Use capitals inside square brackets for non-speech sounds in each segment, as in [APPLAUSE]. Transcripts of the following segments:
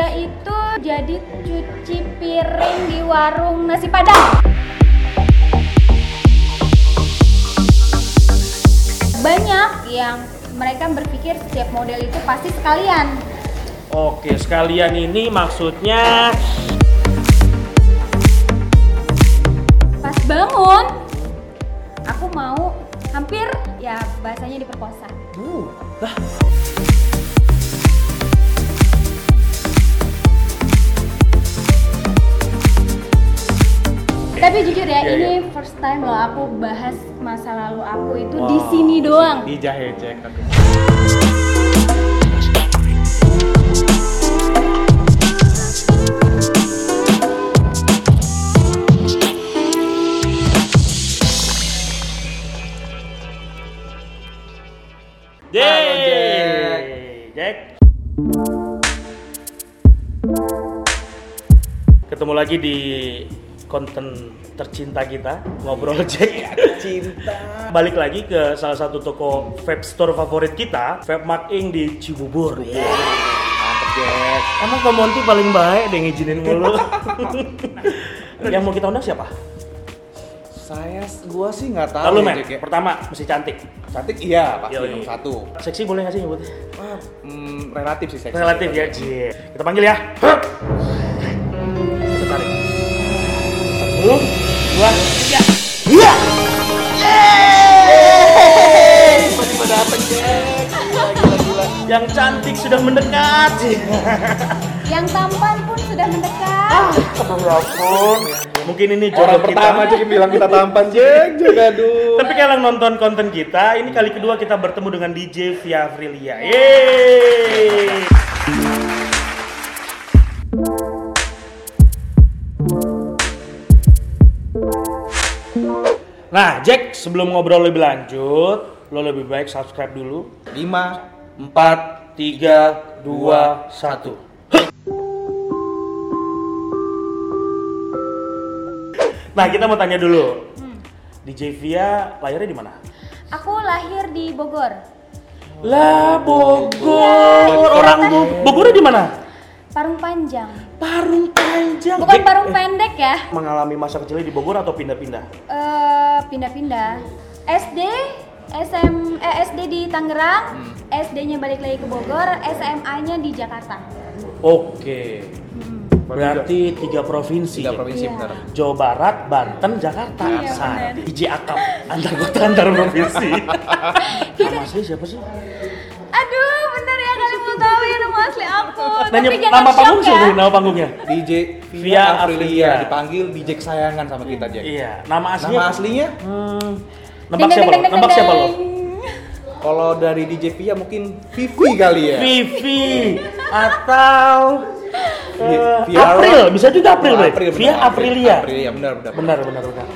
kerja itu jadi cuci piring di warung nasi padang. Banyak yang mereka berpikir setiap model itu pasti sekalian. Oke, sekalian ini maksudnya Pas bangun, aku mau hampir ya bahasanya diperkosa. uh, lah Tapi jujur ya, Iya, ini iya. first time loh aku bahas masa lalu aku itu di Wow, sini doang. Di jahe cek. Jack. Ketemu lagi di konten tercinta kita ngobrol Jack. Cinta. [LAUGHS] Balik lagi ke salah satu toko vape store favorit kita, Vape Mark Ing di Cibubur. Mantep Jack. Emang Kak Monty paling baik deh ngizinin [LAUGHS] mulu. Yang mau kita undang siapa? Saya, gua sih nggak tahu. Lalu ya, men, Jack, ya. pertama mesti cantik. Cantik iya pasti Yoi. nomor satu. Seksi boleh nggak sih nyebutnya? Wah, hmm, relatif sih seksi. Relatif ya, Cie. Kita panggil ya. Satu, dua, tiga. Iya. Tiba-tiba. Yang cantik sudah mendekat. Yang tampan pun sudah mendekat. Ya ampun. Mungkin ini Orang jodoh pertama kita. Jack yang bilang kita tampan Jack. Jack aduh. Tapi kalau nonton konten kita, ini kali kedua kita bertemu dengan DJ Via Aprilia. Yeay. Nah, Jack, sebelum ngobrol lebih lanjut, lo lebih baik subscribe dulu. Lima, 4, 3, 2, 1. Nah, kita mau tanya dulu. DJ Via lahirnya di mana? Aku lahir di Bogor. Lah Bogor, Iya, orang iya. Bo Bogornya di mana? Parung panjang. Parung Panjang. Bukan parung eh, pendek ya. Mengalami masa kecilnya di Bogor atau pindah-pindah? Eh, pindah-pindah. SD, SM, eh, SD di Tangerang, Hmm. SD-nya balik lagi ke Bogor, SMA-nya di Jakarta. Oke. Berarti tiga provinsi. tiga provinsi Iya. benar. Jawa Barat, Banten, Jakarta. Iya. DJ Akap antar kota antar provinsi. [LAUGHS] Nama siapa sih? Asli aku. Nanya Tapi jangan nama panggung siapa? ya. Nama panggungnya? DJ Via Aprilia. Dipanggil DJ kesayangan sama kita Jack. Iya. Nama aslinya? Nama aslinya Hmm. Deng, siapa lo? deng, siapa lo? kalau dari DJ Via mungkin Vivi kali ya. Vivi [LAUGHS] atau eh, Via April, bisa juga April, Oh. April, Via Aprilia. Aprilia benar benar. Benar, benar, benar.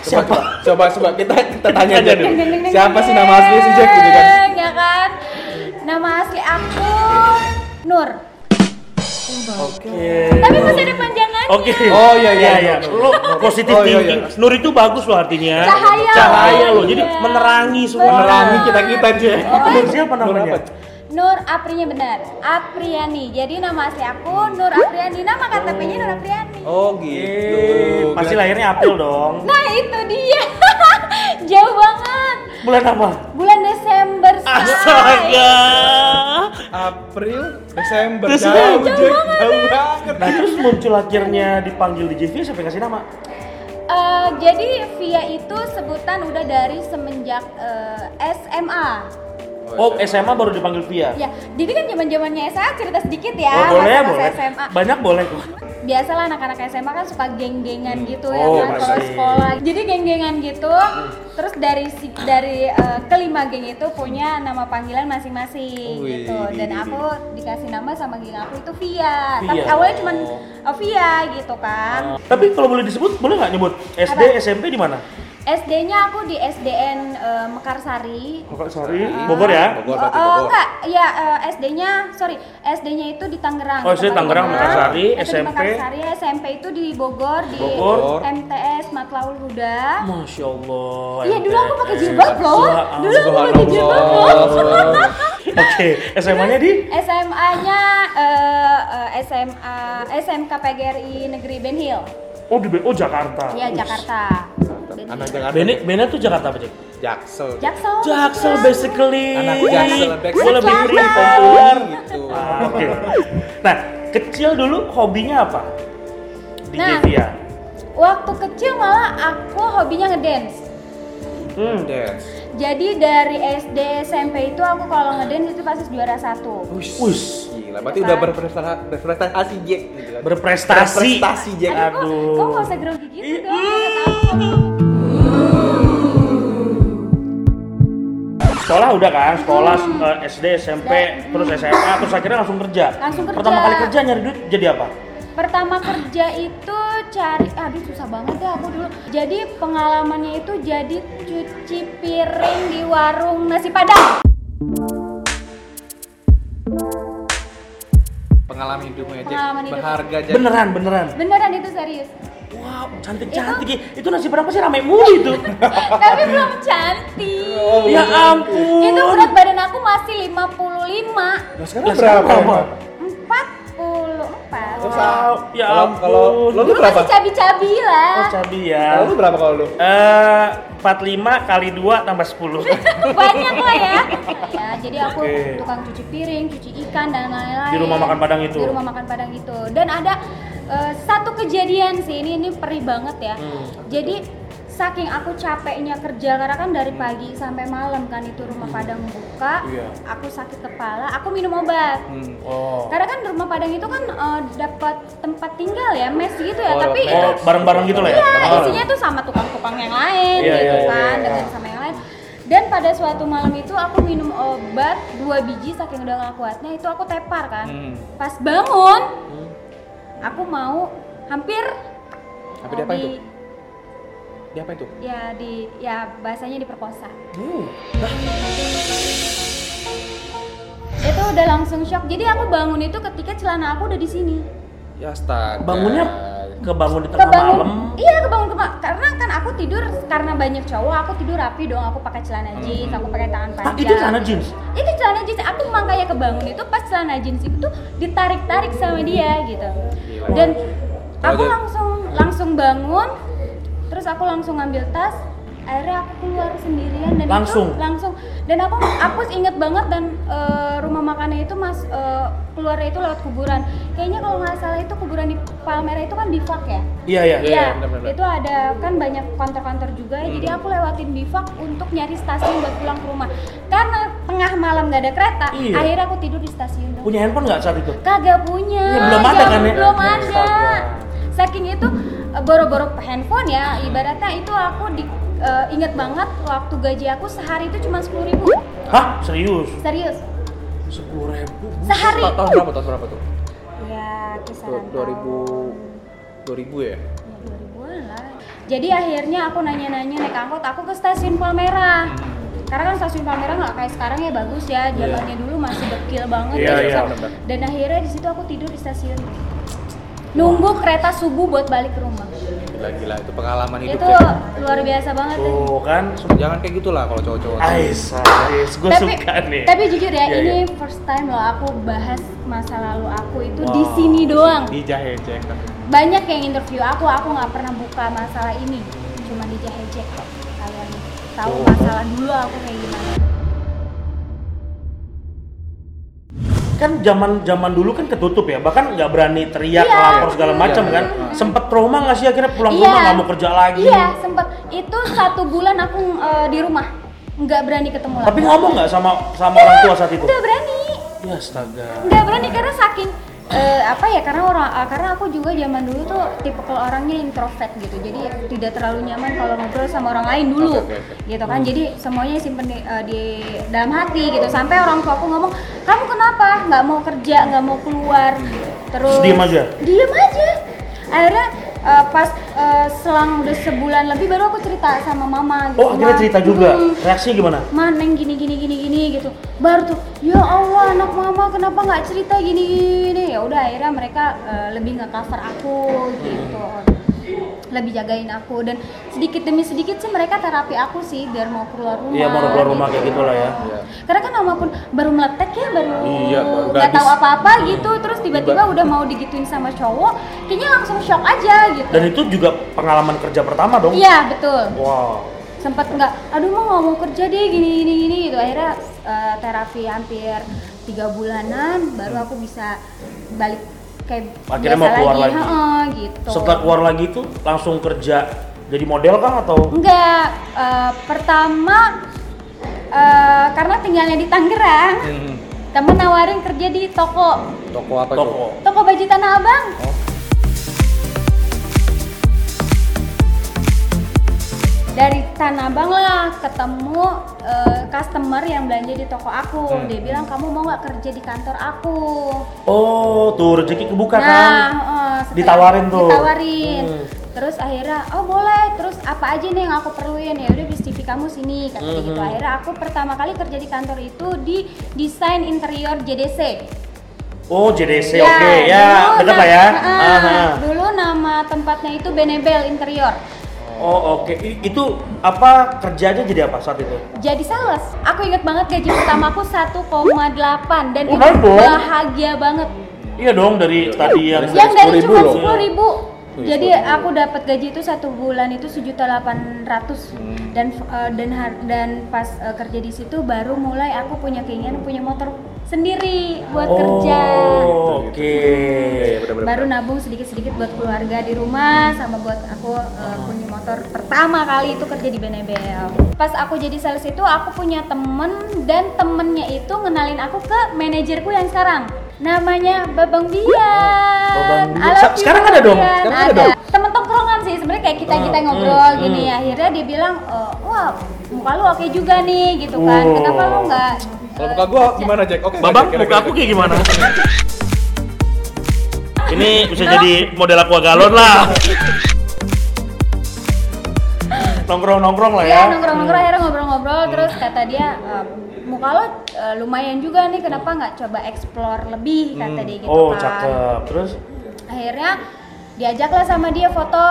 Coba, Siapa? Coba coba kita kita tanya aja dulu. Siapa sih nama asli si Jack gitu kan? deng, Ya kan? Nama asli aku Nur. Oke. Tapi masih ada panjangannya. Oke. Oh, iya, iya, iya. Lo positif Oh, iya, thinking. iya. Nur itu bagus loh artinya. Cahaya. Cahaya loh. Iya. Jadi menerangi semua. Menerangi kita kita Jack. Nur siapa namanya? Nur Aprinya benar. Apriani. Jadi nama asli aku Nur Apriani. Nama KTP-nya Nur Apriani. Oh gitu. pasti lahirnya April dong. Nah, itu dia. [LAUGHS] Jauh banget. Bulan apa? Bulan Desember. Astaga. April, Desember. Desember. Jauh, Jack. Jauh banget. Nah terus muncul akhirnya dipanggil di JV siapa yang kasih nama? Eh, jadi Via itu sebutan udah dari semenjak eh, SMA. Oh SMA baru dipanggil Via. Ya, jadi kan zaman zamannya SMA cerita sedikit ya. oh boleh masa-masa boleh. SMA. Banyak boleh kok. Biasalah anak-anak SMA kan suka geng-gengan gitu ya Oh, kan kalau sekolah. Jadi geng-gengan gitu. Terus dari dari eh, kelima geng itu punya nama panggilan masing-masing Wih, gitu. Dan aku dikasih nama sama geng aku itu Via. Tapi Via. awalnya cuman oh, Via gitu kan. Ah, Tapi kalau boleh disebut boleh nggak nyebut SD Apa? SMP di mana? SD-nya aku di SDN eh, Mekarsari. Sorry, Bogor ya. Bogor Oh, berarti oh, Bogor. enggak, ya eh, SD-nya, sorry, SD-nya itu di Tangerang. Oh, SD Tangerang, Mekarsari, SMP. Mekarsari, SMP itu di Bogor, di Bogor. MTS Matlaul Huda. Masya Allah. Iya, dulu aku pakai jilbab loh. Dulu aku pakai jilbab loh. Oke, SMA-nya di? SMA-nya eh, eh, SMA SMK PGRI Negeri Ben Hill. Oh di oh Jakarta. Iya, Ush. Jakarta. Anak. Jakarta. Bene, Bene tuh Jakarta apa Cek? Jaksel. Jaksel. Jaksel basically. Anak. Jaksel, Gue lebih Jakarta. prepare. gitu. Ah, Oke. Nah, kecil dulu hobinya apa? Di Nah. Waktu kecil malah aku hobinya ngedance. Hmm. Dance. Jadi dari SD SMP itu aku kalau ngedance itu pasti juara satu. Ush. Ush. Gila, berarti udah kan? berprestasi, berprestasi Jack gitu kan. Berprestasi. Berprestasi Jack. Aduh, kok, Aduh. kok nggak usah grogi gitu dong? Sekolah udah kan? Sekolah eh, SD, SMP, Hmm. terus SMA, terus akhirnya langsung kerja. Langsung kerja. Pertama kali kerja nyari duit jadi apa? Pertama kerja itu cari, aduh susah banget ya aku dulu. Jadi pengalamannya itu jadi cuci piring di warung nasi padang. Pengalaman hidupnya Jack Pengalaman hidup. berharga Jack. Beneran, beneran. Beneran itu serius. Wow, cantik-cantik. ya. Itu nasi padang pasti rame mulu itu. [LAUGHS] Tapi belum cantik. ya ampun. Itu berat badan aku masih 55. Nah, sekarang Lah, berapa? sekarang emang? 44. Terus, Wow, ya kalau ampun. kalau Dulu tuh berapa? masih cabi-cabi lah. Oh, cabi ya. Kalau lu berapa kalau lu? Eh, 45 kali 2 tambah 10. [LAUGHS] Banyak lah ya. Ya, jadi aku Oke. tukang cuci piring, cuci ikan dan lain-lain. Di rumah makan Padang itu? Di rumah makan Padang itu. Dan ada eh, satu kejadian sih ini ini perih banget ya. Hmm. Jadi saking aku capeknya kerja karena kan dari pagi sampai malam kan itu rumah Padang buka. Iya. Aku sakit kepala, aku minum obat. Hmm. Oh. Karena kan rumah Padang itu kan eh, dapat tempat tinggal ya, mes gitu ya, Oh, tapi mes. itu Oh, bareng-bareng gitu lah ya? Iya, Oh. isinya tuh sama tukang-tukang yang lain Iya, gitu iya, kan, iya. dengan sama yang lain. Dan pada suatu malam itu aku minum obat dua biji saking udah gak kuatnya itu aku tepar kan. Hmm. Pas bangun, aku mau hampir Hampir diapain di- tuh? Dia apa itu? Ya di ya bahasanya diperkosa. Uh, Itu udah langsung shock. Jadi aku bangun itu ketika celana aku udah di sini. Ya astaga. bangunnya kebangun di tengah kebangun malam. iya kebangun kema- karena kan aku tidur karena banyak cowok aku tidur rapi dong aku pakai celana jeans aku pakai tangan Ah, panjang itu celana jeans. itu celana jeans aku makanya kebangun itu pas celana jeans itu ditarik tarik sama dia gitu. Dan aku langsung langsung bangun terus aku langsung ngambil tas akhirnya aku keluar sendirian dan Langsung? itu langsung dan aku aku inget banget dan eh, rumah makannya itu mas eh, keluarnya itu lewat kuburan kayaknya kalau nggak salah itu kuburan di Palmera itu kan bifak ya Iya, iya. Iya, benar-benar. itu ada kan banyak kantor-kantor juga ya. Jadi aku lewatin bifak untuk nyari stasiun buat pulang ke rumah. Karena tengah malam nggak ada kereta, Iya. akhirnya aku tidur di stasiun. dong. Punya handphone nggak saat itu? Kagak punya. Iya, belum ada kan ya? Belum ada. Saking itu eh, boro-boro handphone ya, ibaratnya itu aku di eh, inget banget waktu gaji aku sehari itu cuma sepuluh ribu. Hah? Serius? Serius. Sepuluh ribu. Sehari. Ta- tahun berapa? Tahun berapa tuh? Ya kisaran. Dua ribu, dua ribu ya? Ya, 2000-an lah. Jadi akhirnya aku nanya-nanya naik angkot, aku ke stasiun Palmerah. Karena kan stasiun Palmerah nggak kayak sekarang ya bagus ya, jalannya dulu masih dekil banget Iya, ya. iya. Dan akhirnya di situ aku tidur di stasiun. Nunggu kereta subuh buat balik ke rumah. Gila-gila itu pengalaman hidup Itu Jack. luar biasa banget. ya. Tuh kan. Jangan kayak gitulah kalau cowok-cowok. Ais, ais. Gue tapi, suka nih. tapi jujur ya, Iya, ini iya. first time loh aku bahas masa lalu aku itu di Wow. sini doang. Di jahe Jack. banyak yang interview aku aku nggak pernah buka masalah ini cuma di jahe kok kalian tahu Oh. masalah dulu aku kayak gimana kan zaman zaman dulu kan ketutup ya. Bahkan nggak berani teriak Iya. lapor segala macam Iya, kan. Iya. sempet trauma nggak sih akhirnya? Pulang ke rumah nggak mau kerja lagi? Iya sempet. Itu satu bulan aku eh, di rumah. Nggak berani ketemu lagi. tapi ngomong nggak sama sama orang tua saat itu? Nggak berani. Ya astaga. Nggak berani karena saking eh, apa ya karena orang eh, karena aku juga zaman dulu tuh tipe kalau orangnya introvert gitu. Jadi tidak terlalu nyaman kalau ngobrol sama orang lain dulu oke, oke. gitu kan. Jadi semuanya simpen di, eh, di dalam hati gitu. Sampai orang tua aku ngomong kamu kenapa? Nggak mau kerja nggak mau keluar. Terus Terus diem aja? diem aja. Akhirnya eh, pas eh, selang udah sebulan lebih baru aku cerita sama mama gitu oh akhirnya "Ma, cerita juga hmm, reaksinya gimana Ma, Neng gini gini gini gini gitu. Baru tuh, ya Allah anak mama kenapa nggak cerita gini gini? Ya udah akhirnya mereka eh, lebih nggak cover aku gitu. Lebih jagain aku dan sedikit demi sedikit sih mereka terapi aku sih biar mau keluar rumah Iya mau keluar rumah gitu. kayak gitu lah ya. Iya. karena kan Oma pun baru meletek ya baru Iya, nggak tahu apa-apa gitu terus tiba-tiba udah mau digituin sama cowok kayaknya langsung shock aja gitu Dan itu juga pengalaman kerja pertama dong. iya betul Wow. sempat nggak aduh mau nggak mau kerja deh gini gini gini gitu akhirnya eh, terapi hampir tiga bulanan baru aku bisa balik kayak Akhirnya biasa mau keluar lagi. Heeh, gitu Setelah keluar lagi itu langsung kerja jadi model kah atau? enggak eh, pertama eh, karena tinggalnya di Tangerang Hmm. temen nawarin kerja di toko Toko apa Toko. itu? toko baju Tanah Abang Oh. Dari Tanah Abang lah ketemu eh, customer yang belanja di toko aku Hmm. dia bilang kamu mau nggak kerja di kantor aku Oh, tuh rezeki kebuka kan? nah eh, setelah Ditawarin tuh. ditawarin Hmm. terus akhirnya oh boleh terus apa aja nih yang aku perluin ya udah CV kamu sini kata gitu Mhm. akhirnya aku pertama kali kerja di kantor itu di desain interior JDC Oh, JDC oke ya, dulu dekat lah ya. Ah, Aha. dulu nama tempatnya itu Benebel Interior Oh, oke. I- Itu apa kerjanya jadi apa saat itu? jadi sales. Aku inget banget gaji pertama aku 1,8 dan Oh, itu bahagia banget. Iya dong dari tadi yang Yang dari 10.000 cuma sepuluh ribu. Wih, Jadi 10.000. aku dapat gaji itu satu bulan itu sejuta delapan ratus Hmm. dan eh, dan har- dan pas eh, kerja di situ baru mulai aku punya keinginan punya motor sendiri buat kerja. Oh, oke. Iya, iya, benar-benar. Baru nabung sedikit-sedikit buat keluarga di rumah sama buat aku eh, punya motor pertama kali itu kerja di Benebel. Pas aku jadi sales itu aku punya temen dan temennya itu ngenalin aku ke manajerku yang sekarang. Namanya Babang Bian. Babang Bian. Sekarang ada dong? Sekarang ada ada. dong? Temen tongkrongan sih sebenarnya kayak kita kita Hmm, ngobrol hmm, gini. hmm. Akhirnya dia bilang, "Eh, wah muka lu oke juga nih gitu kan. Wow. Kenapa lu nggak Kalau muka gua kerja?" gimana Jack? Oke. nggak, Babang, Jack? muka Kira-kira. aku kayak gimana? [LAUGHS] Ini bisa jadi model aqua galon lah. Nongkrong-nongkrong lah ya. Iya nongkrong-nongkrong akhirnya ngobrol-ngobrol terus kata dia "Eh, muka lo eh, lumayan juga nih kenapa nggak coba explore lebih kata dia gitu Oh, kan. cakep. Terus Akhirnya diajaklah sama dia foto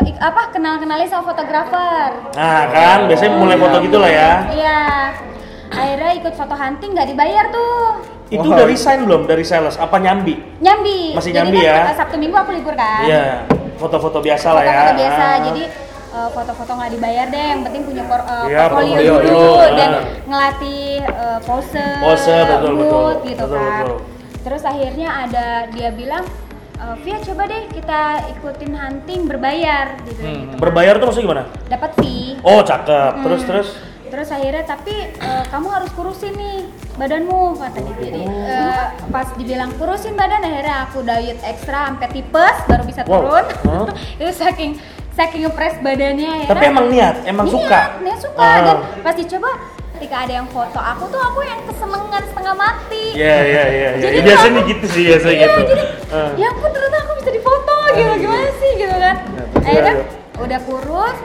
ik- apa kenal-kenalin sama fotografer. Nah kan, biasanya mulai foto gitu lah ya. Iya. Akhirnya ikut foto hunting nggak dibayar tuh. Itu Wow. dari sign belum? Dari sales? Apa nyambi? Nyambi. Masih Jadi nyambi kan, ya? Sabtu Minggu aku libur kan. Iya, foto-foto biasa lah ya. foto-foto biasa Ah. jadi foto-foto nggak dibayar deh yang penting punya por- eh, Iya, portfolio dulu dulu. dan ngelatih eh, pose Pose, betul, mood betul. gitu Betul, kan betul. terus akhirnya ada dia bilang "Eh, Via coba deh kita ikutin hunting berbayar gitu, Hmm. gitu. Berbayar tuh maksudnya gimana? dapat fee Oh, cakep. Terus Hmm. terus terus akhirnya tapi eh, kamu harus kurusin nih badanmu kata dia jadi eh, pas dibilang kurusin badan akhirnya aku diet ekstra sampai tipes baru bisa Wow. turun Hah? [LAUGHS] itu saking saking ngepres badannya ya Tapi emang niat, emang Niat, suka? niat suka Ah. dan pas dicoba ketika ada yang foto aku tuh aku yang kesenengan setengah mati Iya, iya, iya, iya. Jadi Biasanya aku- gitu sih, biasanya iya, gitu. jadi Ah. ya ampun ternyata aku bisa difoto gitu gimana sih gitu kan terus akhirnya iya. udah kurus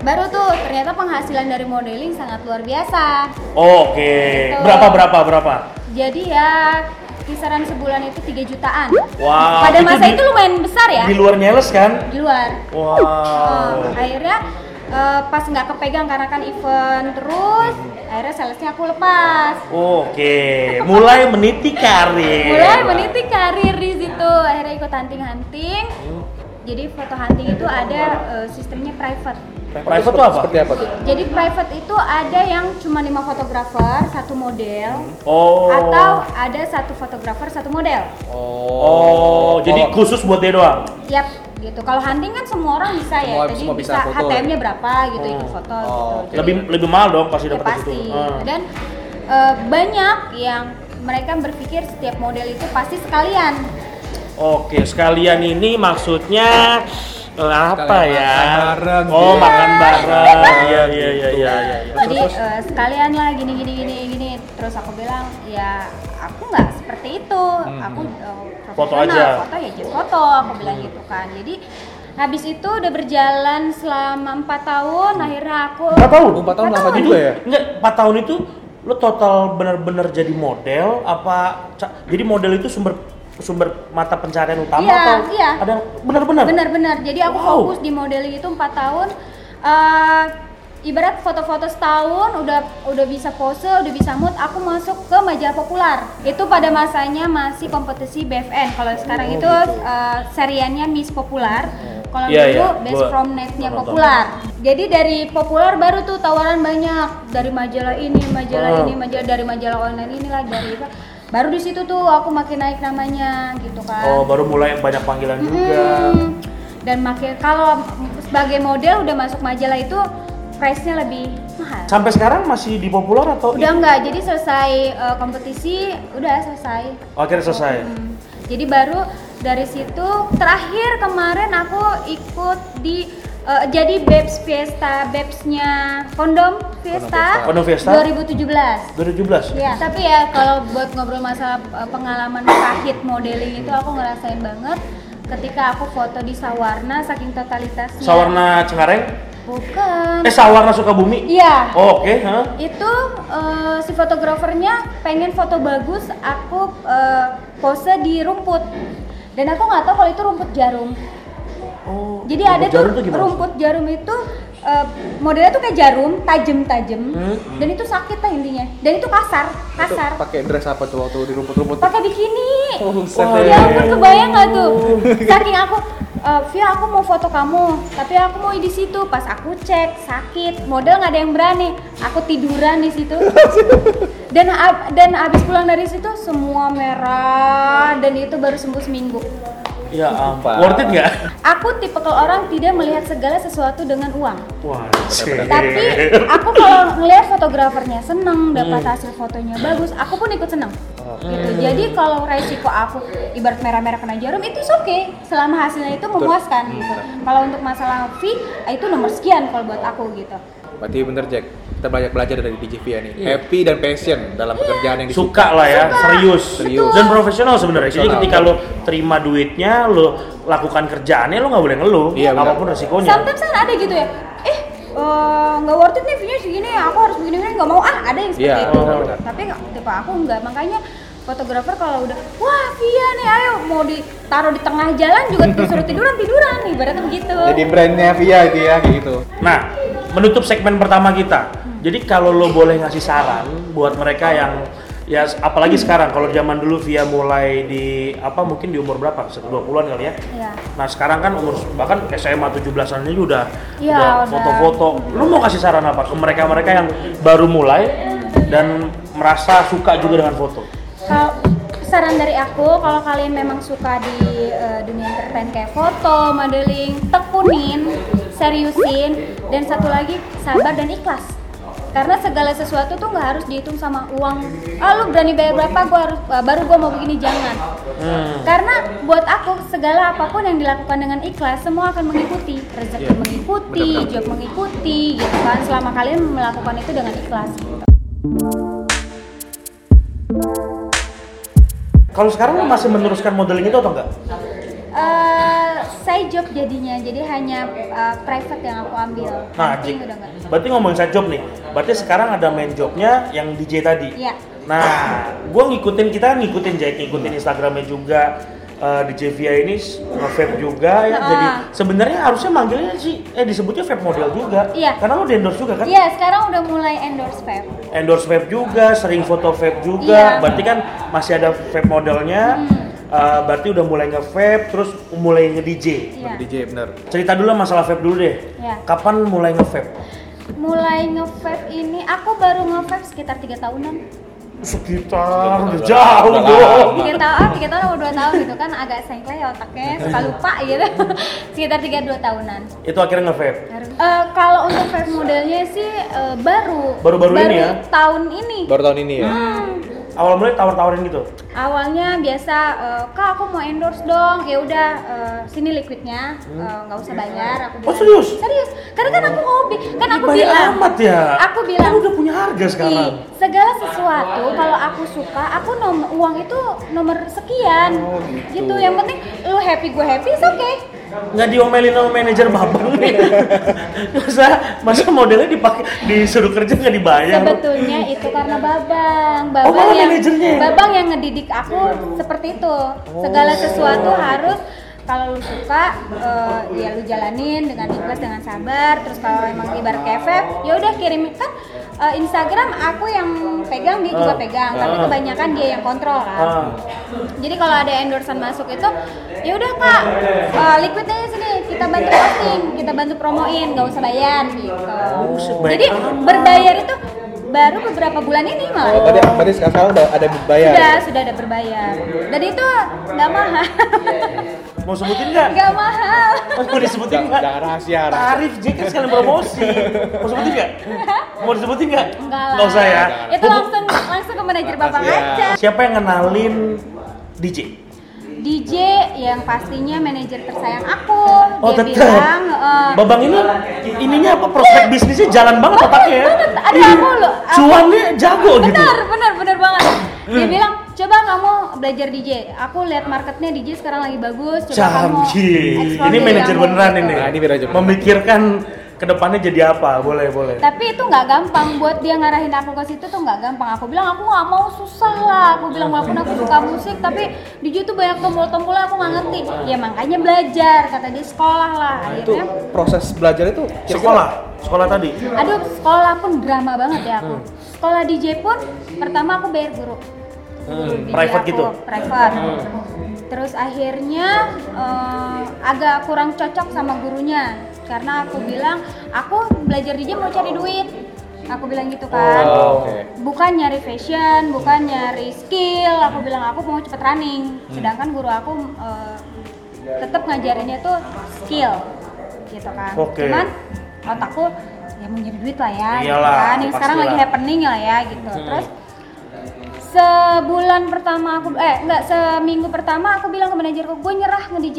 baru tuh ternyata penghasilan dari modeling sangat luar biasa Oh, Oke. Gitu. Berapa berapa berapa? jadi ya kisaran sebulan itu 3 jutaan Wow. pada itu masa di- itu lumayan besar ya Di luar nyales kan? di luar Wow. Oh, akhirnya eh, pas nggak kepegang karena kan event terus akhirnya salesnya aku lepas Oke, mulai meniti karir. mulai meniti karir di situ akhirnya ikut hunting-hunting jadi foto hunting itu ada eh, sistemnya private Private tuh apa? Seperti apa tuh? jadi private itu ada yang cuma lima fotografer satu model Oh. atau ada satu fotografer satu model Oh, jadi Kalau- khusus buat dia doang. Yap, gitu. Kalau hunting kan semua orang bisa ya. Semua- Jadi semua bisa, bisa HTM-nya berapa gitu Hmm. ikut foto Oh, gitu. Jadi, Lebih lebih mahal dong pasti ya dapat pasti. itu. Ah. Dan eh, banyak yang mereka berpikir setiap model itu pasti sekalian. Oke, sekalian ini maksudnya eh, apa ya? makan bareng Oh, gitu. makan bareng. Iya, iya, iya, iya, iya. Jadi eh, sekalian lah gini gini gini gini. Terus aku bilang ya aku nggak seperti itu. Aku eh, Foto profesional. aja. Foto ya just foto. Aku bilang gitu kan. Jadi habis itu udah berjalan selama empat tahun. Akhirnya aku Empat tahun? Empat tahun Empat lama tahun. juga ya? Enggak, 4 tahun itu lo total benar-benar jadi model apa jadi model itu sumber sumber mata pencarian utama Iya, atau iya. ada benar-benar? Benar-benar. Jadi aku Wow. fokus di modeling itu empat tahun. Eh, ibarat foto-foto setahun udah udah bisa pose, udah bisa mood, aku masuk ke majalah populer. Itu pada masanya masih kompetisi BFN. Kalau sekarang Oh, itu gitu. eh, seriannya Miss Popular. Kalau Iya, dulu iya. Best Gua From Net-nya. Popular. Jadi dari Popular baru tuh tawaran banyak dari majalah ini, majalah Oh. ini, majalah dari majalah online inilah dari. Baru di situ tuh aku makin naik namanya gitu kan. Oh, baru mulai banyak panggilan juga. Hmm. Dan makin kalau sebagai model udah masuk majalah itu price-nya lebih mahal. Sampai sekarang masih di populer atau Udah enggak, jadi selesai eh, kompetisi udah selesai. Oh, akhirnya selesai. Hmm. Jadi baru dari situ terakhir kemarin aku ikut di eh, jadi Babes Fiesta, Babes-nya Kondom Fiesta, Kondom Fiesta. 2017. 2017. Ya, tapi ya kalau buat ngobrol masalah uh, pengalaman pahit modeling itu aku ngerasain banget ketika aku foto di Sawarna saking totalitasnya. Sawarna Cengkareng? Bukan. Eh, Sawarna Sukabumi? Iya. Oh, Oke, hah? Itu uh, si fotografernya pengen foto bagus, aku uh, pose di rumput. Dan aku nggak tahu kalau itu rumput jarum. Oh. Jadi ada tuh rumput jarum itu uh, modelnya tuh kayak jarum, tajem-tajem. Hmm. Dan itu sakit lah intinya. Dan itu kasar, kasar. pakai dress apa tuh waktu di rumput-rumput? pakai bikini. Oh, Wah, deh. Ya ampun kebayang nggak tuh? Saking aku, "Eh, Via aku mau foto kamu, tapi aku mau di situ. Pas aku cek sakit, model nggak ada yang berani. Aku tiduran di situ. [LAUGHS] Dan ab- dan abis pulang dari situ semua merah dan itu baru sembuh seminggu. Ya ampun. Worth it nggak? Aku tipe kalau orang tidak melihat segala sesuatu dengan uang. Wah, Tapi aku kalau ngelihat fotografernya seneng, dapat hasil fotonya bagus, aku pun ikut seneng. Gitu. Jadi kalau resiko aku ibarat merah-merah kena jarum itu oke, selama hasilnya itu memuaskan gitu. Kalau untuk masalah fee ah, itu nomor sekian kalau buat aku gitu. Berarti bener Jack, kita banyak belajar dari DJ Via nih. Iya. Happy dan passion dalam pekerjaan yang disuka. suka lah ya, serius, Serius. dan profesional sebenarnya. Jadi ketika lo terima duitnya, lo lakukan kerjaannya, lo nggak boleh ngeluh, Iya, benar. apa pun resikonya. Sometimes kan ada gitu ya, eh eh, nggak worth it nih fee-nya segini, aku harus begini begini nggak mau ah ada yang seperti Iya, itu. benar-benar. Tapi nggak- tipe aku nggak, makanya fotografer kalau udah wah Via nih ayo mau ditaruh di tengah jalan juga [LAUGHS] disuruh tiduran tiduran ibaratnya begitu. Jadi brandnya Via itu ya, kayak gitu. Nah, menutup segmen pertama kita. Jadi kalau lo boleh ngasih saran buat mereka yang ya apalagi sekarang kalau zaman dulu via mulai di apa mungkin di umur berapa? 20-an kali ya. Iya. Nah, sekarang kan umur bahkan SMA 17-an ini udah Iya, udah udah. foto-foto. Lu mau kasih saran apa ke mereka-mereka yang baru mulai dan merasa suka juga dengan foto? Kalau saran dari aku, kalau kalian memang suka di eh, dunia entertain kayak foto, modeling, tekunin, seriusin, dan satu lagi sabar dan ikhlas. Karena segala sesuatu tuh nggak harus dihitung sama uang. Ah lu berani bayar berapa? Gua harus ah, baru gua mau begini jangan. Hmm. Karena buat aku segala apa pun yang dilakukan dengan ikhlas semua akan mengikuti. Rezeki Iya, mengikuti, benar-benar. job mengikuti, gitu kan. Selama kalian melakukan itu dengan ikhlas. Gitu. Kalau sekarang lu masih meneruskan modeling itu atau enggak? Eh, saya job jadinya, jadi hanya eh, private yang aku ambil. Nah, Jik, enggak. berarti ngomongin side job nih. Berarti sekarang ada main jobnya yang DJ tadi. Iya. Nah, gua ngikutin kita ngikutin Jack, ngikutin Instagramnya juga. eh, DJ Via ini nge-vape juga ya. Nah. Jadi sebenarnya harusnya manggilnya sih eh disebutnya vape model juga. Iya. Karena di endorse juga kan? Iya, sekarang udah mulai endorse vape. Endorse vape juga, sering foto vape juga. Iya. Berarti kan masih ada vape modelnya. Eh, berarti udah mulai nge-vape terus mulai nge-DJ. Iya. DJ bener. Cerita dulu masalah vape dulu deh. Iya. Kapan mulai nge-vape? Mulai nge-vape ini aku baru nge-vape sekitar tiga tahunan. Sekitar jauh dong. Tiga tahun, ah, tiga tahun atau dua tahun gitu kan agak sengklek ya otaknya, suka lupa gitu. [LAUGHS] sekitar tiga dua tahunan. Itu akhirnya nge-vape. Eh, kalau untuk vape modelnya sih eh, baru. Baru-baru ini ya? Tahun ini. Baru tahun ini ya. Hmm. Awal mulai tawar-tawarin gitu. awalnya biasa eh, kak aku mau endorse dong ya udah eh, sini liquidnya eh, nggak usah bayar aku Oh, bilang serius? serius karena kan aku hobi kan aku bilang amat ya. aku bilang Kan udah punya harga "Ih, sekarang. segala sesuatu kalau aku suka aku nomor uang itu nomor sekian Oh, gitu. yang penting lu happy gue happy oke nggak diomelin sama manajer babang nih [LAUGHS] masa masa modelnya dipakai disuruh kerja nggak dibayar Sebetulnya itu karena Babang, Babang Oh, yang manajernya ya? Babang yang ngedidik aku seperti itu. Segala sesuatu harus kalau lu suka eh, ya lu jalanin dengan ikhlas dengan sabar. Terus kalau emang ibarat kefek ya udah kirim. Kan eh, Instagram aku yang pegang dia juga Ah. pegang. Tapi Ah. kebanyakan dia yang kontrol kan. Ah. jadi kalau ada endorsean masuk itu ya udah kak eh, liquidnya sini. Kita bantu posting kita bantu promoin nggak usah bayar gitu. Jadi berbayar itu baru beberapa bulan ini Oh, malah tadi tadi sekarang udah ada bayar. sudah sudah ada berbayar. Dan itu nggak mahal mau sebutin nggak? Nggak mahal. Mau disebutin nggak jangan rahasia. tarif Jack kan sekalian promosi. Mau sebutin nggak? Mau disebutin nggak? Enggak lah. Nggak usah ya. Itu langsung langsung ke manajer bapak aja siapa yang kenalin DJ DJ yang pastinya manajer tersayang aku. Oh dia tetap. bilang eh, Babang ini ininya apa prospek bisnisnya jalan banget otaknya ya. banget. Ada aku loh, Cuannya jago gitu. benar benar benar banget. Dia Hmm. bilang coba kamu belajar DJ aku lihat marketnya DJ sekarang lagi bagus coba kamu Canggih. explore Ini manajer kamu." beneran ini. Nah, ini manajer beneran. Memikirkan ke depannya jadi apa? Boleh, boleh. tapi itu nggak gampang buat dia ngarahin aku ke situ tuh nggak gampang aku bilang aku nggak mau susah lah aku bilang walaupun aku suka musik tapi DJ tuh banyak tombol-tombolnya aku nggak ngerti ya makanya belajar kata dia sekolah lah Nah, itu akhirnya proses belajar itu Sekolah, sekolah tadi. aduh sekolah pun drama banget ya aku sekolah DJ pun pertama aku bayar guru Guru DJ private aku, gitu? private. Terus akhirnya eh, agak kurang cocok sama gurunya. Karena aku bilang aku belajar DJ mau cari duit. Aku bilang gitu kan. Oh, oke. bukan nyari fashion bukan nyari skill. Aku bilang aku mau cepet running. Sedangkan guru aku eh, tetap ngajarinnya tuh skill gitu kan. Oke. cuman otakku ya mau nyari duit lah ya gitu Iyalah, kan. Yang sekarang lagi happening lah ya gitu. Terus sebulan pertama aku eh enggak seminggu pertama aku bilang ke manajerku gue nyerah nge DJ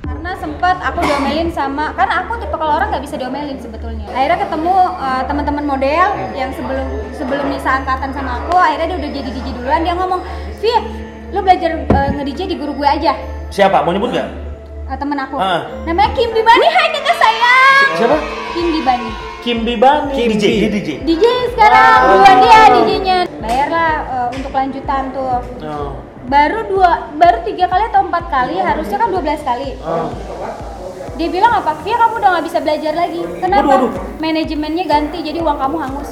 karena sempat aku diomelin sama kan aku tipe kalau orang nggak bisa diomelin sebetulnya akhirnya ketemu uh, teman-teman model yang sebelum sebelum Nisa angkatan sama aku akhirnya dia udah jadi DJ duluan dia ngomong Via lu belajar uh, nge-DJ di guru gue aja Siapa? Mau nyebut nggak? Uh, temen aku Ah. namanya Kim Dibani hai kakak saya Siapa? Kim Dibani Kim Bibani. Kim DJ, dia DJ. DJ sekarang duluan dia DJ-nya bayarlah uh, untuk lanjutan tuh Oh. baru dua baru tiga kali atau empat kali harusnya kan 12 kali Oh. dia bilang apa Via kamu udah nggak bisa belajar lagi kenapa Waduh, waduh. manajemennya ganti jadi uang kamu hangus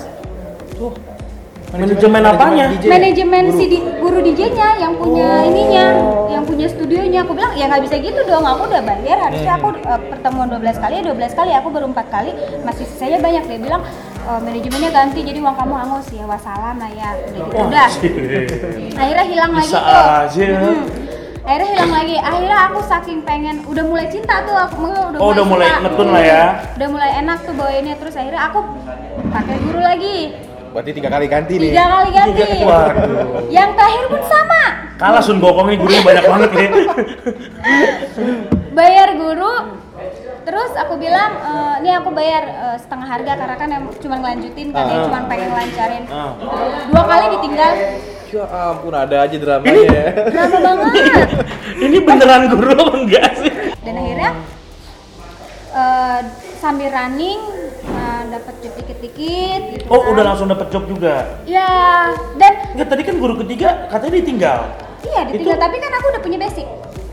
Tuh. Manajemen apanya? DJ. manajemen si di- guru DJ-nya yang punya ininya yang punya studionya. Aku bilang ya nggak bisa gitu dong. Aku udah bayar. Harusnya aku uh, pertemuan 12 kali 12 kali. Aku baru empat kali. Masih sisanya banyak. Dia bilang "Oh, manajemennya ganti. Jadi uang kamu hangus ya. Wassalam lah ya. Udah gitu udah. akhirnya hilang lagi Bisa tuh. aja. Ya. Mm. akhirnya hilang lagi. Akhirnya aku saking pengen udah mulai cinta tuh aku. Udah Oh, udah mulai suka. ngetun lah ya. udah mulai enak tuh bawainnya. Terus akhirnya aku pakai guru lagi Berarti tiga kali ganti nih. tiga kali ganti Waduh. yang terakhir pun sama Kalah Sun Gokong ini gurunya banyak banget ya. bayar guru terus aku bilang "Eh, ini aku bayar eh, setengah harga karena kan yang cuma ngelanjutin kan ya Ah. cuma pengen lancarin Ah. dua kali ditinggal Ya ampun ada aja dramanya. ya. drama banget [LAUGHS] ini beneran guru apa enggak sih? dan akhirnya eh, sambil running eh, dapat job dikit-dikit gitu Oh, kan. udah langsung dapet job juga. ya dan Enggak, tadi kan guru ketiga katanya ditinggal. iya ditinggal Itu- tapi kan aku udah punya basic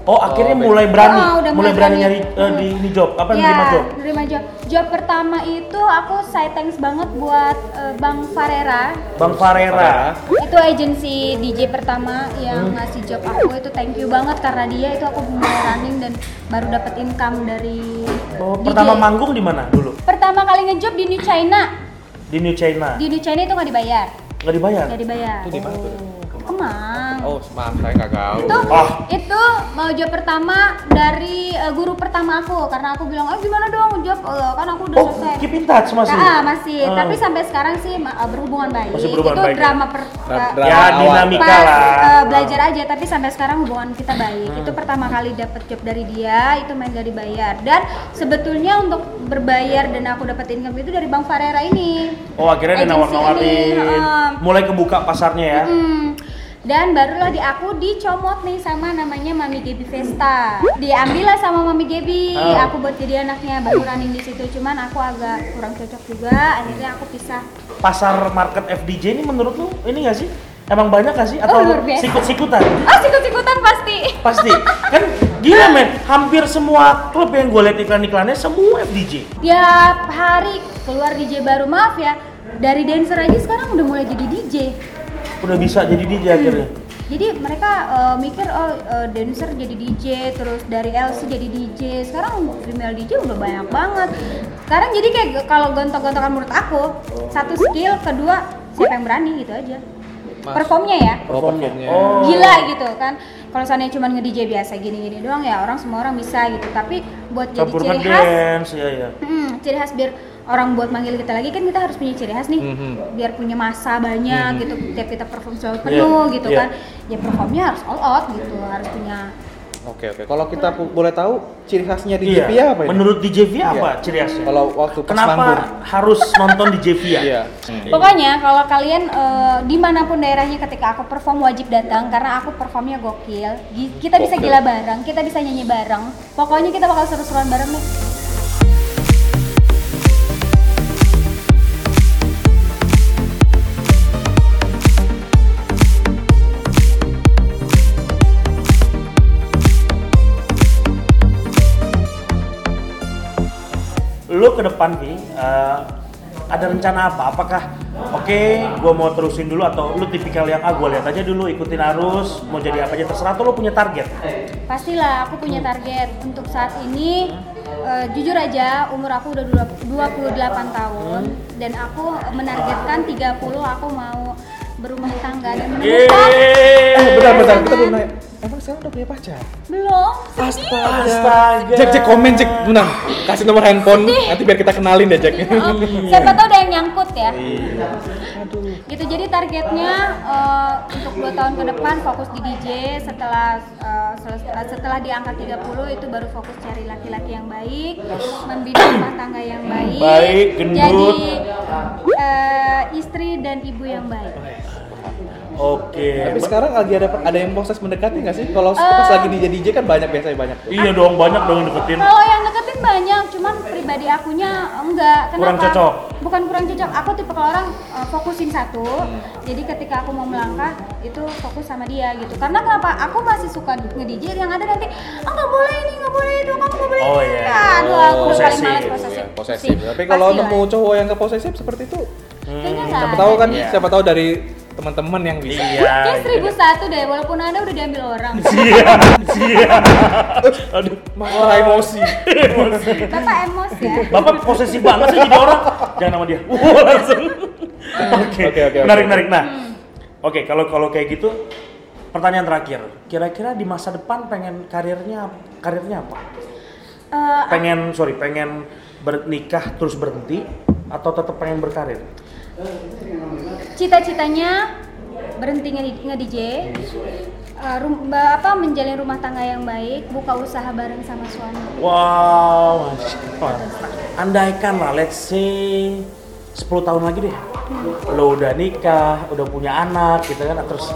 Oh, akhirnya Oh, mulai berani, Oh, udah mulai berani berani. nyari eh, di ini job, apa ya, nerima job? nerima job. Job pertama itu aku say thanks banget buat eh, Bang Farera. Bang Farera. Itu agensi DJ pertama yang Hmm. ngasih job aku itu thank you banget karena dia itu aku mulai running dan baru dapat income dari Oh, DJ. pertama manggung di mana dulu? Pertama kali ngejob di New China. Di New China. Di New China itu nggak dibayar. Nggak dibayar? Nggak dibayar. Itu di mana tuh? Oh, maaf saya nggak tahu. itu Ah. itu mau job pertama dari eh, guru pertama aku karena aku bilang ah gimana dong job Eh, kan aku udah Oh, selesai keep in touch masih. Ah, masih. Ah. Tapi sampai sekarang sih eh, berhubungan baik. Masih berhubungan itu baik, ya? drama per Dra- eh, drama ya, awal. dinamika pas lah. eh, belajar aja tapi sampai sekarang hubungan kita baik. Hmm. Itu pertama kali dapet job dari dia, itu main dari bayar. Dan sebetulnya untuk berbayar dan aku dapat income itu dari Bang Farera ini. Oh, akhirnya dia nawar-nawarin. heeh. Mulai kebuka pasarnya ya. Hmm. Dan barulah di aku dicomot nih sama namanya Mami Gebi Vesta. Diambillah sama Mami Gebi, Oh. aku buat jadi anaknya baru running di situ. Cuman aku agak kurang cocok juga, akhirnya aku pisah. Pasar market FDJ ini menurut lu ini nggak sih? Emang banyak nggak sih? Atau Oh, sikut-sikutan? Oh, sikut-sikutan pasti. Pasti. Kan gila men, hampir semua klub yang gue liat iklan-iklannya semua FDJ. Tiap hari keluar DJ baru, maaf ya. Dari dancer aja sekarang udah mulai jadi DJ. Udah bisa jadi DJ akhirnya. Jadi mereka eh, mikir oh eh, dancer jadi DJ, terus dari LC jadi DJ. Sekarang female DJ udah banyak banget. Sekarang jadi kayak kalau gontok-gontokan menurut aku, satu skill, kedua siapa yang berani gitu aja. Mas- Performnya ya. Oh, performnya. Oh. Gila gitu kan. Kalau seandainya cuma nge-DJ biasa gini-gini doang ya orang semua orang bisa gitu. Tapi buat jadi Campur ciri khas ngedance, ya ya. Hmm, ciri khas biar orang buat manggil kita lagi kan kita harus punya ciri khas nih Mhm. biar punya masa banyak gitu tiap kita perform selalu penuh gitu iya. kan ya performnya harus all out gitu harus punya Oke oke. Kalau kita pu- boleh tahu ciri khasnya di Iya. JPIA apa ini? Menurut DJ Via Iya. apa ciri khasnya? Kalau waktu pas Kenapa manggung. harus nonton DJ Via? [LAUGHS] Iya. pokoknya kalau kalian eh, di mana pun daerahnya ketika aku perform wajib datang karena aku performnya gokil kita bisa Gokil. gila bareng kita bisa nyanyi bareng pokoknya kita bakal seru-seruan bareng nih Lu ke depan Vi, eh, ada rencana apa? Apakah oke, gua mau terusin dulu atau lu tipikal yang ah gua lihat aja dulu ikutin arus, mau jadi apa aja terserah atau lu punya target? Pastilah aku punya target untuk saat ini eh, jujur aja umur aku udah dua- 28 tahun dan aku menargetkan 30 aku mau berumah tangga dan menemukan Yeay! Eh, bentar bentar kita belum nanya. Emang sekarang udah punya pacar? belum Astaga. Astaga. Jack Jack komen Jack, bentar. Kasih nomor handphone nanti biar kita kenalin deh Jack. Maaf, siapa tahu ada yang nyangkut ya Iya. Aduh. gitu jadi targetnya eh, untuk dua tahun ke depan fokus di DJ setelah sel- setelah di angka 30 itu baru fokus cari laki-laki yang baik membina rumah tangga yang baik Baik, gendut. jadi eh, istri dan ibu yang baik Oke. Tapi sekarang lagi ada ada yang proses mendekati nggak sih? Kalau Eh. pas lagi DJ DJ kan banyak biasanya banyak. Iya dong, banyak dong yang deketin. kalau yang deketin banyak cuman pribadi akunya enggak kenapa Kurang cocok. bukan kurang cocok aku tipe kalau orang eh, fokusin satu jadi ketika aku mau melangkah itu fokus sama dia gitu karena kenapa aku masih suka nge-DJ yang ada nanti oh nggak boleh ini nggak boleh itu kamu nggak boleh Oh, ini." iya. aduh aku udah paling Posesif. males posesif posesif. Tapi kalau nemu cowok yang ke posesif seperti itu, nggak siapa tahu kan? Iya. Siapa tahu dari teman-teman yang bisa. Iya. kayak seribu satu deh walaupun ada udah diambil orang [LAUGHS] Iya, iya. Aduh, Malah emosi. bapak emos ya Bapak posesif banget sih jadi orang. Jangan nama dia. Wah, langsung. Oke. Oke, oke. Menarik, menarik. Nah, oke kalau kalau kayak gitu, pertanyaan terakhir. Kira-kira di masa depan pengen karirnya karirnya apa? Eh, Pengen sorry, pengen bernikah terus berhenti atau tetap pengen berkarir? Cita-citanya berhenti nge- nge-DJ eh, rum- apa menjalin rumah tangga yang baik buka usaha bareng sama suami Wow, andaikan lah, let's say 10 tahun lagi deh, lo udah nikah, udah punya anak, gitu kan, terus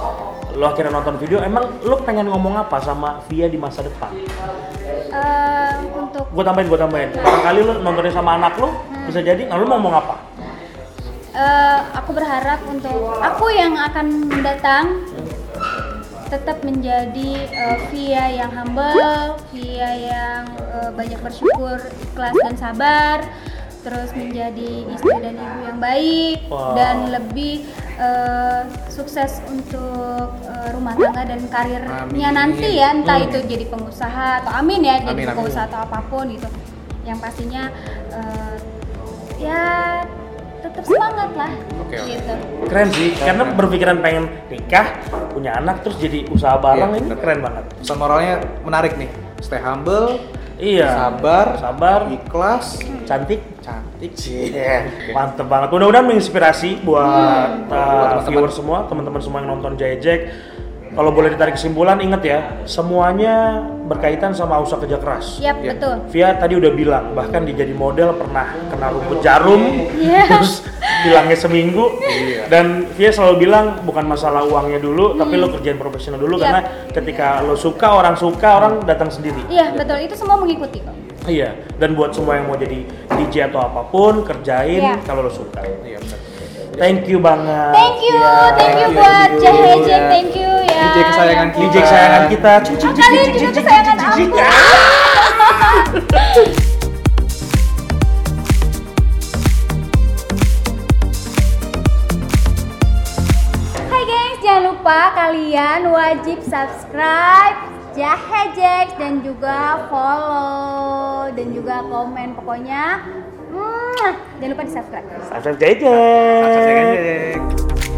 lo akhirnya nonton video, emang lo pengen ngomong apa sama Via di masa depan? Eh, untuk Gue tambahin, gue tambahin. Barangkali lo nontonnya sama anak lo, bisa jadi, nah lo mau ngomong apa? Eh, aku berharap untuk aku yang akan datang tetap menjadi eh, Via yang humble, Via yang eh, banyak bersyukur, ikhlas dan sabar, terus menjadi istri dan ibu yang baik Wow. dan lebih eh, sukses untuk eh, rumah tangga dan karirnya Amin. nanti ya, entah itu jadi pengusaha atau amin ya, jadi Amin, pengusaha atau apa pun gitu. Yang pastinya eh, ya tetap semangat lah Oke, oke. gitu. Keren sih, karena berpikiran pengen nikah, punya anak, terus jadi usaha bareng, Iya, ini bener. keren banget. Pesan moralnya menarik nih. Stay humble, Iya. sabar, Sabar. ikhlas, cantik. cantik sih. Iya, mantep banget. Mudah-mudahan menginspirasi buat uh, Buat teman-teman. viewer semua, teman-teman semua yang nonton Jaya Jack. Kalau boleh ditarik kesimpulan, inget ya, semuanya berkaitan sama usaha kerja keras. Yap, Iya. betul. Via tadi udah bilang, bahkan dia jadi model pernah kena rumput jarum, Iya. [LAUGHS] terus bilangnya seminggu Iya. dan Via selalu bilang bukan masalah uangnya dulu tapi lo kerjain profesional dulu Iya. karena ketika lo suka orang suka orang datang sendiri Iya betul itu semua mengikuti kok. iya dan buat semua yang mau jadi DJ atau apa pun kerjain Iya. kalau lo suka Iya benar. Thank you banget Thank you, Via. thank you buat thank you. Jahe Jack, Iya. thank you ya. DJ kesayangan Ya kita. DJ kesayangan kita Oh, cik, kalian cik, juga cik, cik, kesayangan aku. [LAUGHS] gengs, jangan lupa kalian wajib subscribe Jahe Jack dan juga follow dan juga komen pokoknya. Jangan lupa di subscribe. Subscribe Jack. Subscribe aja.